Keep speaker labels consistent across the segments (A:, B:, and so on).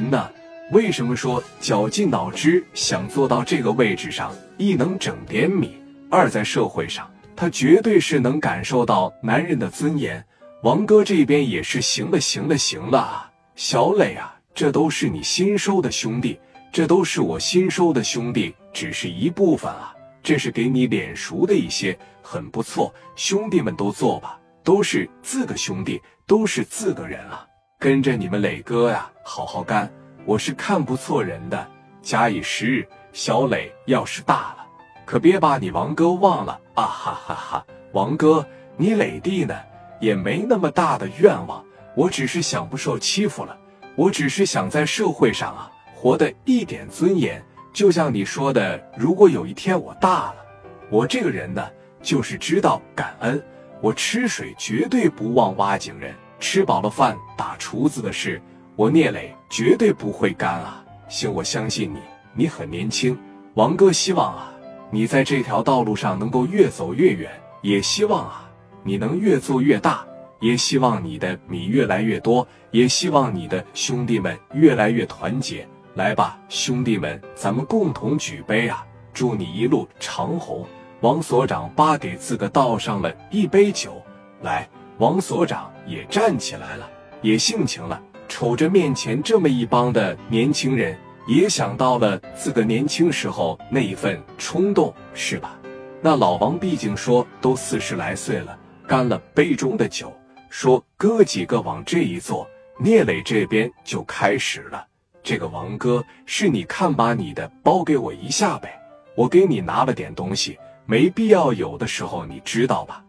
A: 人呢，为什么说绞尽脑汁想做到这个位置上？一能整点米，二在社会上，他绝对是能感受到男人的尊严。王哥这边也是行了，行了，行了啊！小磊啊，这都是你新收的兄弟，这都是我新收的兄弟，只是一部分啊。这是给你脸熟的一些，很不错，兄弟们都做吧，都是自个兄弟，都是自个人啊。跟着你们磊哥呀，好好干。我是看不错人的，假以时日，小磊要是大了，可别把你王哥忘了啊！哈哈哈，王哥，你磊弟呢，也没那么大的愿望，我只是想不受欺负了，我只是想在社会上啊，活得一点尊严。就像你说的，如果有一天我大了，我这个人呢，就是知道感恩。我吃水绝对不忘挖井人，吃饱了饭打厨子的事，我聂磊绝对不会干啊！行，我相信你，你很年轻。王哥希望啊，你在这条道路上能够越走越远，也希望啊，你能越做越大，也希望你的米越来越多，也希望你的兄弟们越来越团结。来吧，兄弟们，咱们共同举杯啊！祝你一路长虹。王所长叭给自个倒上了一杯酒，来，王所长也站起来了，也性情了。瞅着面前这么一帮的年轻人，也想到了自个年轻时候那一份冲动，是吧？那老王毕竟说都四十来岁了，干了杯中的酒，说哥几个往这一坐，聂磊这边就开始了。这个王哥是你看把你的包给我一下呗，我给你拿了点东西，没必要有的时候你知道吧？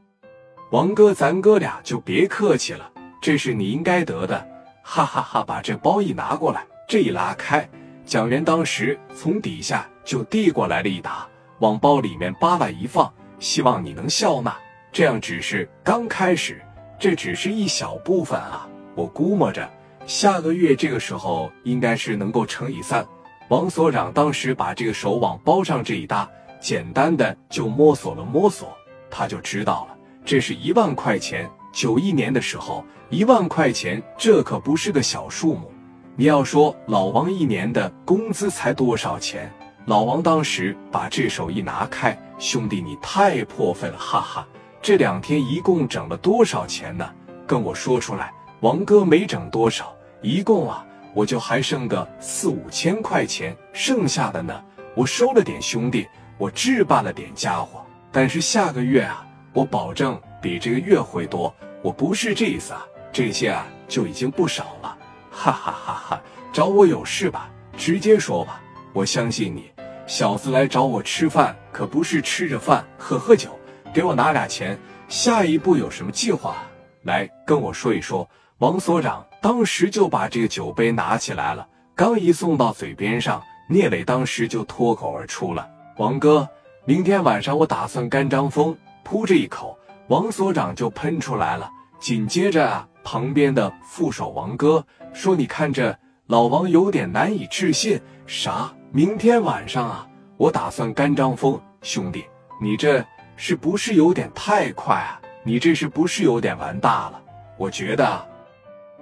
A: 王哥，咱哥俩就别客气了，这是你应该得的，哈哈哈！把这包一拿过来，这一拉开，蒋元当时从底下就递过来了一沓，往包里面扒拉一放，希望你能笑纳。这样只是刚开始，这只是一小部分啊，我估摸着。下个月这个时候应该是能够乘以三。王所长当时把这个手往包上这一搭，简单的就摸索了摸索，他就知道了，这是一万块钱。九一年的时候，一万块钱这可不是个小数目。你要说老王一年的工资才多少钱？老王当时把这手一拿开，兄弟你太破费了，哈哈！这两天一共整了多少钱呢？跟我说出来。王哥没整多少，一共啊，我就还剩个四五千块钱，剩下的呢，我收了点兄弟，我置办了点家伙。但是下个月啊，我保证比这个月会多。我不是这意思啊，这些啊就已经不少了。哈哈哈哈！找我有事吧？直接说吧，我相信你。小子来找我吃饭，可不是吃着饭喝喝酒，给我拿俩钱。下一步有什么计划？来跟我说一说。王所长当时就把这个酒杯拿起来了，刚一送到嘴边上，聂磊当时就脱口而出了：“王哥，明天晚上我打算干张峰。”噗这一口，王所长就喷出来了。紧接着啊，旁边的副手王哥说：“你看这老王有点难以置信，啥？明天晚上啊，我打算干张峰，兄弟，你这是不是有点太快啊？你这是不是有点玩大了？我觉得。”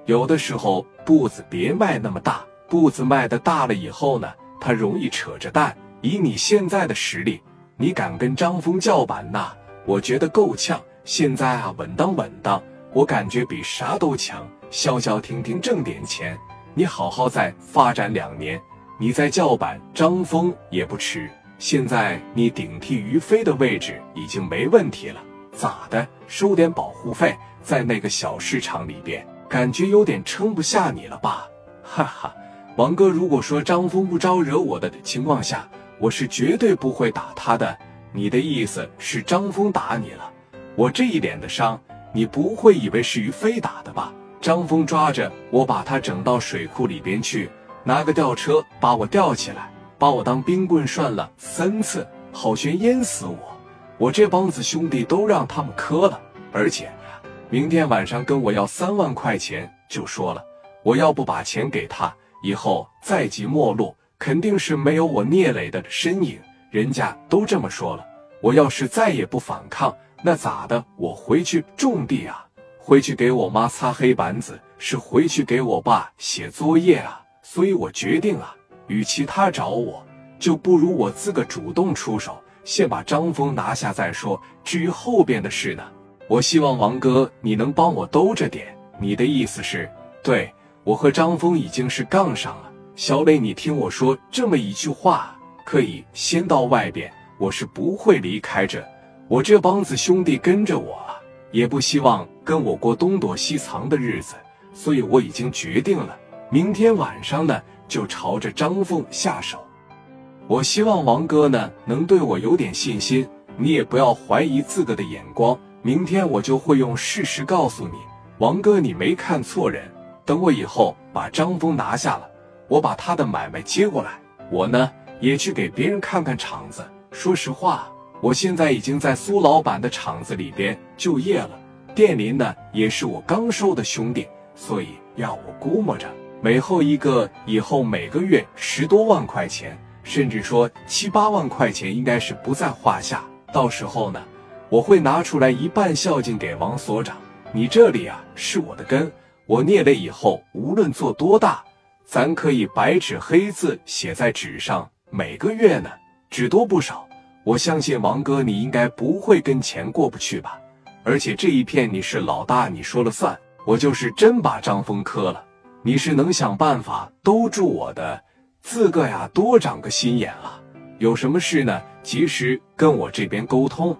A: 有的时候步子别迈那么大，步子迈的大了以后呢，他容易扯着蛋。以你现在的实力，你敢跟张峰叫板呐？我觉得够呛。现在啊，稳当稳当，我感觉比啥都强。消消停停挣点钱，你好好再发展两年，你再叫板张峰也不迟。现在你顶替于飞的位置已经没问题了，咋的？收点保护费，在那个小市场里边。感觉有点撑不下你了吧，哈哈，王哥，如果说张峰不招惹我的情况下，我是绝对不会打他的。你的意思是张峰打你了？我这一脸的伤，你不会以为是于飞打的吧？张峰抓着我，把他整到水库里边去，拿个吊车把我吊起来，把我当冰棍涮了三次，好悬淹死我。我这帮子兄弟都让他们磕了，而且。明天晚上跟我要三万块钱，就说了，我要不把钱给他，以后再即末路，肯定是没有我聂磊的身影。人家都这么说了，我要是再也不反抗，那咋的？我回去种地啊，回去给我妈擦黑板子，是回去给我爸写作业啊。所以我决定啊，与其他找我，就不如我自个主动出手，先把张峰拿下再说。至于后边的事呢，我希望王哥你能帮我兜着点。你的意思是，对我和张峰已经是杠上了。小磊，你听我说这么一句话，可以先到外边，我是不会离开这。我这帮子兄弟跟着我啊，也不希望跟我过东躲西藏的日子，所以我已经决定了，明天晚上呢就朝着张凤下手。我希望王哥呢能对我有点信心，你也不要怀疑自个的眼光。明天我就会用事实告诉你，王哥你没看错人。等我以后把张峰拿下了。我把他的买卖接过来，我呢也去给别人看看场子。说实话，我现在已经在苏老板的厂子里边就业了，店林呢也是我刚收的兄弟，所以要我估摸着，每后一个以后每个月十多万块钱，甚至说七八万块钱，应该是不在话下。到时候呢，我会拿出来一半孝敬给王所长。你这里啊是我的根，我聂磊以后无论做多大。咱可以白纸黑字写在纸上，每个月呢，只多不少。我相信王哥，你应该不会跟钱过不去吧？而且这一片你是老大，你说了算。我就是真把张峰磕了，你是能想办法兜住我的，自个呀多长个心眼啊！有什么事呢，及时跟我这边沟通。